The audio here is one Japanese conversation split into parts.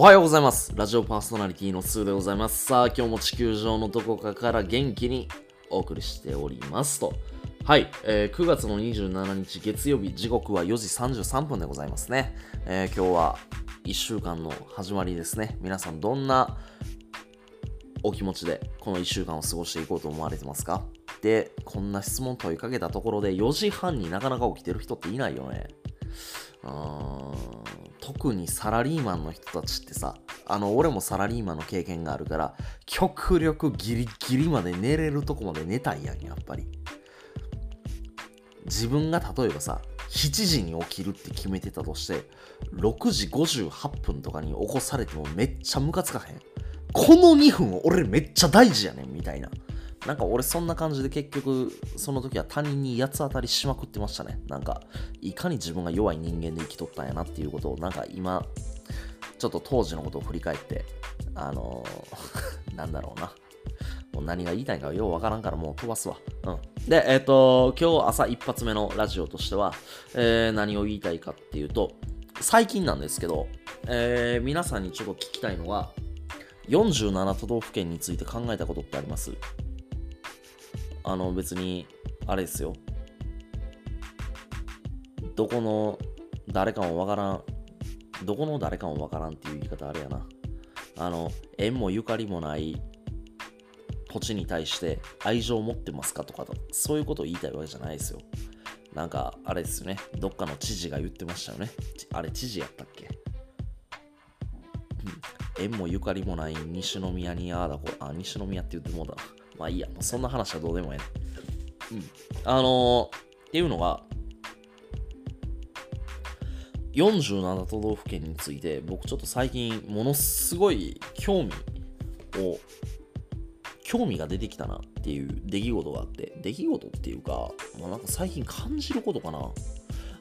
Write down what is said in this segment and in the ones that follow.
おはようございます。ラジオパーソナリティのスーでございます。さあ、今日も地球上のどこかから元気にお送りしておりますと。はい、えー9月の27日月曜日、時刻は4時33分でございますね。えー今日は1週間の始まりですね。皆さんどんなお気持ちでこの1週間を過ごしていこうと思われてますか？で、こんな質問問いかけたところで4時半になかなか起きてる人っていないよね。特にサラリーマンの人たちってさ、あの、俺もサラリーマンの経験があるから、極力ギリギリまで寝れるとこまで寝たいやん、やっぱり。自分が例えばさ、7時に起きるって決めてたとして、6時58分とかに起こされてもめっちゃムカつかへん。この2分俺めっちゃ大事やねん、みたいな。なんか俺そんな感じで結局その時は他人に八つ当たりしまくってましたね。なんかいかに自分が弱い人間で生きとったんやなっていうことをなんか今ちょっと当時のことを振り返ってあのー なんだろうな。もう何が言いたいかようわからんからもう飛ばすわ。うん。で、えっ、と、今日朝一発目のラジオとしては、えー何を言いたいかっていうと、最近なんですけど、えー皆さんにちょっと聞きたいのは、47都道府県について考えたことってあります？あの別にあれですよ。どこの誰かもわからん。どこの誰かもわからんっていう言い方あれやな。あの縁もゆかりもない土地に対して愛情を持ってますかとかそういうことを言いたいわけじゃないですよ。なんかあれですよね。どっかの知事が言ってましたよね。あれ知事やったっけ？縁もゆかりもない西宮にああだこあ西宮って言ってもうだな。まあいいや、もうそんな話はどうでもええ。うん。あのー、っていうのが、47都道府県について、僕ちょっと最近、ものすごい興味を、興味が出てきたなっていう出来事があって、出来事っていうか、まあ、なんか最近感じることかな。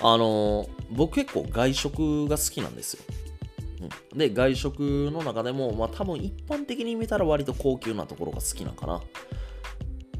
あの、僕結構外食が好きなんですよ。で、外食の中でも、まあ多分一般的に見たら割と高級なところが好きなんかな。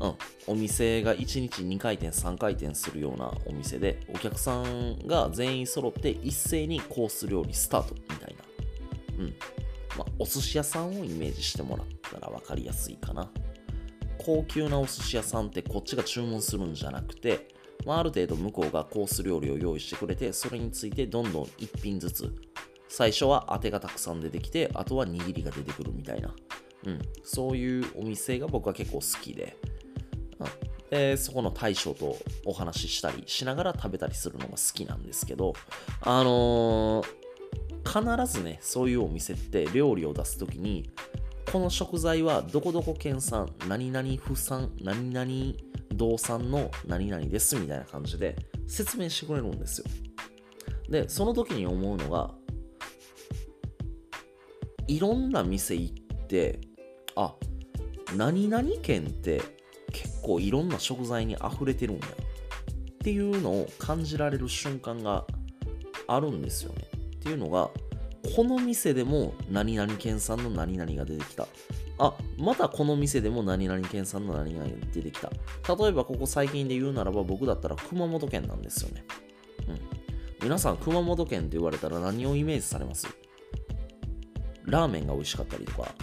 うん。お店が1日2回転、3回転するようなお店で、お客さんが全員揃って一斉にコース料理スタートみたいな。うん。まあ、お寿司屋さんをイメージしてもらったら分かりやすいかな。高級なお寿司屋さんってこっちが注文するんじゃなくて、まあ、ある程度向こうがコース料理を用意してくれて、それについてどんどん1品ずつ最初は当てがたくさん出てきて、あとは握りが出てくるみたいな。うん。そういうお店が僕は結構好きで。うん。で、そこの大将とお話ししたりしながら食べたりするのが好きなんですけど、あのー必ずね、そういうお店って料理を出すときに、この食材はどこどこ県産、何々府産、何々道産の何々ですみたいな感じで説明してくれるんですよ。で、その時に思うのが、いろんな店行って、あ、何々県って結構いろんな食材に溢れてるんやっていうのを感じられる瞬間があるんですよね。っていうのが、この店でも何々県産の何々が出てきた。あ、またこの店でも何々県産の何々が出てきた。例えばここ最近で言うならば僕だったら熊本県なんですよね。うん。皆さん熊本県って言われたら何をイメージされます？ラーメンが美味しかったりとか、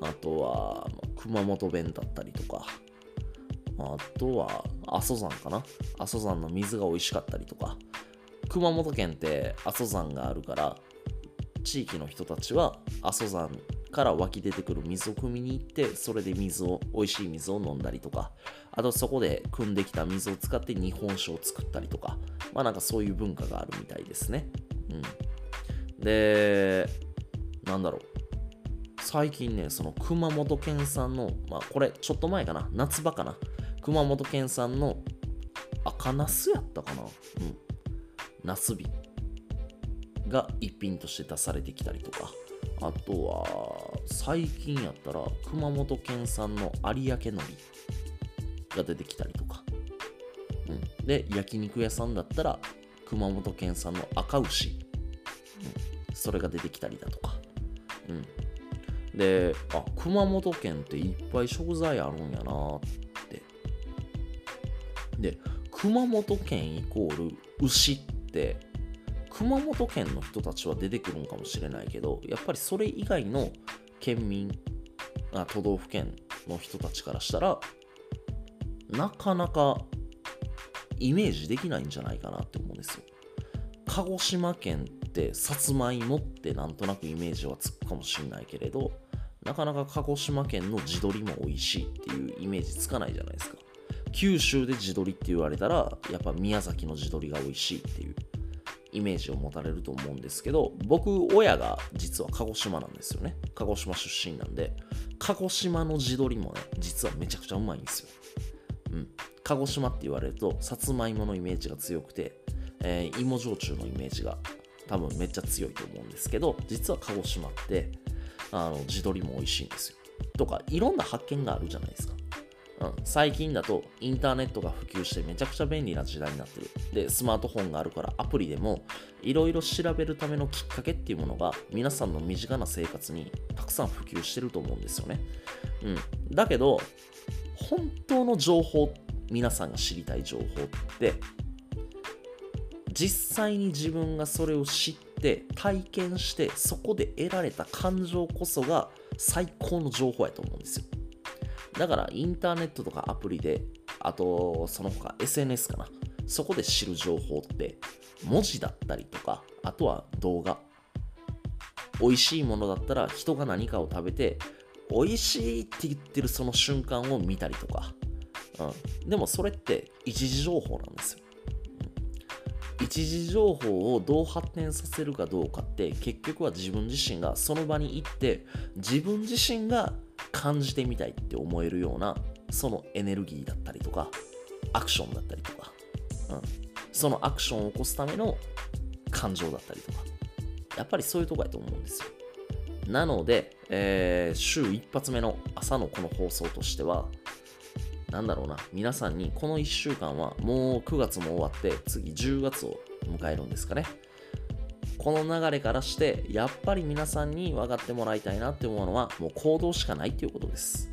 あとは熊本弁だったりとか、あとは阿蘇山かな。阿蘇山の水が美味しかったりとか、熊本県って阿蘇山があるから、地域の人たちは阿蘇山から湧き出てくる水を汲みに行って、それで水を、美味しい水を飲んだりとか、あとそこで汲んできた水を使って日本酒を作ったりとか、まあなんかそういう文化があるみたいですね。うん。で、なんだろう。最近ね、その熊本県産の、まあこれちょっと前かな、夏場かな。熊本県産の赤ナスやったかな。うん。ナスビが一品として出されてきたりとか。あとは、最近やったら熊本県産の有明海苔が出てきたりとか。うん、で、焼肉屋さんだったら熊本県産の赤牛。うん、それが出てきたりだとか。うん。で、あ、熊本県っていっぱい食材あるんやなって。で、熊本県イコール牛って、熊本県の人たちは出てくるんかもしれないけど、やっぱりそれ以外の県民、あ都道府県の人たちからしたら、なかなかイメージできないんじゃないかなって思うんですよ。鹿児島県ってさつまいもってなんとなくイメージはつくかもしれないけれどなかなか鹿児島県の地鶏も美味しいっていうイメージつかないじゃないですか。九州で地鶏って言われたらやっぱ宮崎の地鶏が美味しいっていうイメージを持たれると思うんですけど僕親が実は鹿児島なんですよね。鹿児島出身なんで鹿児島の地鶏もね実はめちゃくちゃうまいんですよ。うん。鹿児島って言われるとさつまいものイメージが強くて、えー、芋焼酎のイメージが多分めっちゃ強いと思うんですけど実は鹿児島ってあの地鶏も美味しいんですよとかいろんな発見があるじゃないですかうん、最近だとインターネットが普及してめちゃくちゃ便利な時代になってる。で、スマートフォンがあるからアプリでもいろいろ調べるためのきっかけっていうものが皆さんの身近な生活にたくさん普及してると思うんですよね。うん。だけど、本当の情報、皆さんが知りたい情報って実際に自分がそれを知って体験してそこで得られた感情こそが最高の情報やと思うんですよ。だからインターネットとかアプリであとその他 SNS かな。そこで知る情報って文字だったりとかあとは動画。美味しいものだったら人が何かを食べて美味しいって言ってるその瞬間を見たりとか、うん、でもそれって一時情報なんですよ。一時情報をどう発展させるかどうかって結局は自分自身がその場に行って自分自身が感じてみたいって思えるようなそのエネルギーだったりとかアクションだったりとか、うん、そのアクションを起こすための感情だったりとか。やっぱりそういうとこやと思うんですよ。なので、えー、週一発目の朝のこの放送としてはなんだろうな、皆さんにこの1週間はもう9月も終わって次10月を迎えるんですかね。この流れからして、やっぱり皆さんに分かってもらいたいなって思うのは、もう行動しかないっていうことです。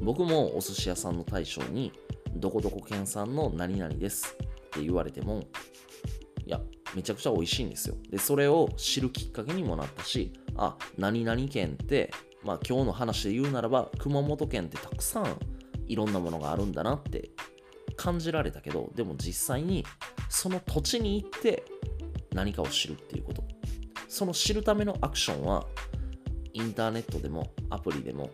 うん、僕もお寿司屋さんの大将に、どこどこ県産の何々ですって言われても、いや、めちゃくちゃ美味しいんですよ。で、それを知るきっかけにもなったし、あ、何々県ってまあ今日の話で言うならば熊本県ってたくさんいろんなものがあるんだなって感じられたけどでも実際にその土地に行って何かを知るっていうこと。その知るためのアクションはインターネットでもアプリでも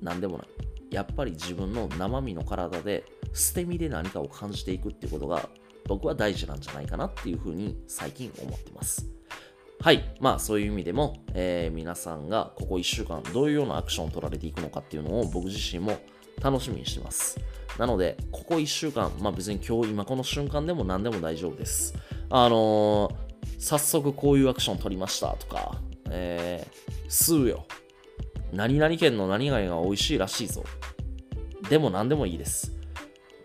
何でもない。やっぱり自分の生身の体で捨て身で何かを感じていくっていうことが僕は大事なんじゃないかなっていうふうに最近思ってます。はい。まあそういう意味でも、えー、皆さんがここ1週間どういうようなアクションを取られていくのかっていうのを僕自身も楽しみにしてます。なので、ここ1週間、まあ別に今日今この瞬間でも何でも大丈夫です。あのー、早速こういうアクション取りましたとか、えー、吸うよ。何々県の何々が美味しいらしいぞ。でも何でもいいです。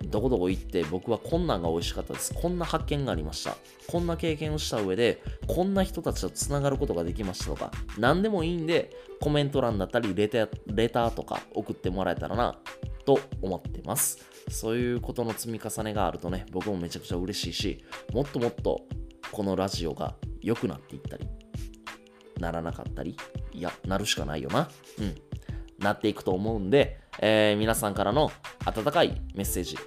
どこどこ行って僕はこんなんが美味しかったです。こんな発見がありました。こんな経験をした上で、こんな人たちとつながることができましたとか、何でもいいんで、コメント欄だったりレタ、レターとか送ってもらえたらな、と思ってます。そういうことの積み重ねがあるとね、僕もめちゃくちゃ嬉しいし、もっともっとこのラジオが良くなっていったり、ならなかったり、いや、なるしかないよな。うん。なっていくと思うんで、えー、皆さんからの温かいメッセージ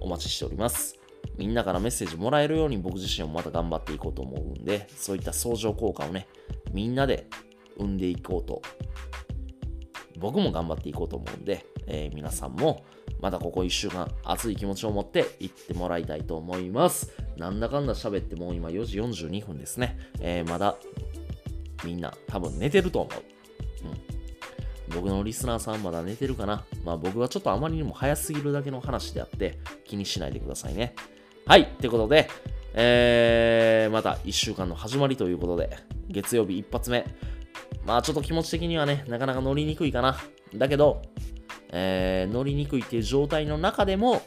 お待ちしております。みんなからメッセージもらえるように僕自身もまた頑張っていこうと思うんで、そういった相乗効果をね、みんなで生んでいこうと、僕も頑張っていこうと思うんで、えー、皆さんもまたここ1週間熱い気持ちを持って行ってもらいたいと思います。なんだかんだ喋ってもう今4時42分ですね。えー、まだみんな多分寝てると思う。僕のリスナーさんまだ寝てるかな？まあ僕はちょっとあまりにも早すぎるだけの話であって気にしないでくださいね。はい、ってことで、えー、また1週間の始まりということで、月曜日一発目。まあちょっと気持ち的にはね、なかなか乗りにくいかな。だけど、えー、乗りにくいっていう状態の中でも、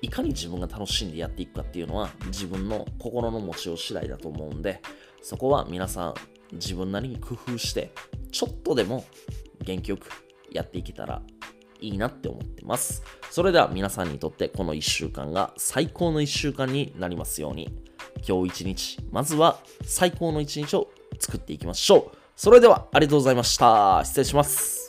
いかに自分が楽しんでやっていくかっていうのは自分の心の持ちよう次第だと思うんで、そこは皆さん自分なりに工夫してちょっとでも元気よくやっていけたらいいなって思ってます。それでは皆さんにとってこの1週間が最高の1週間になりますように、今日一日、まずは最高の一日を作っていきましょう。それではありがとうございました。失礼します。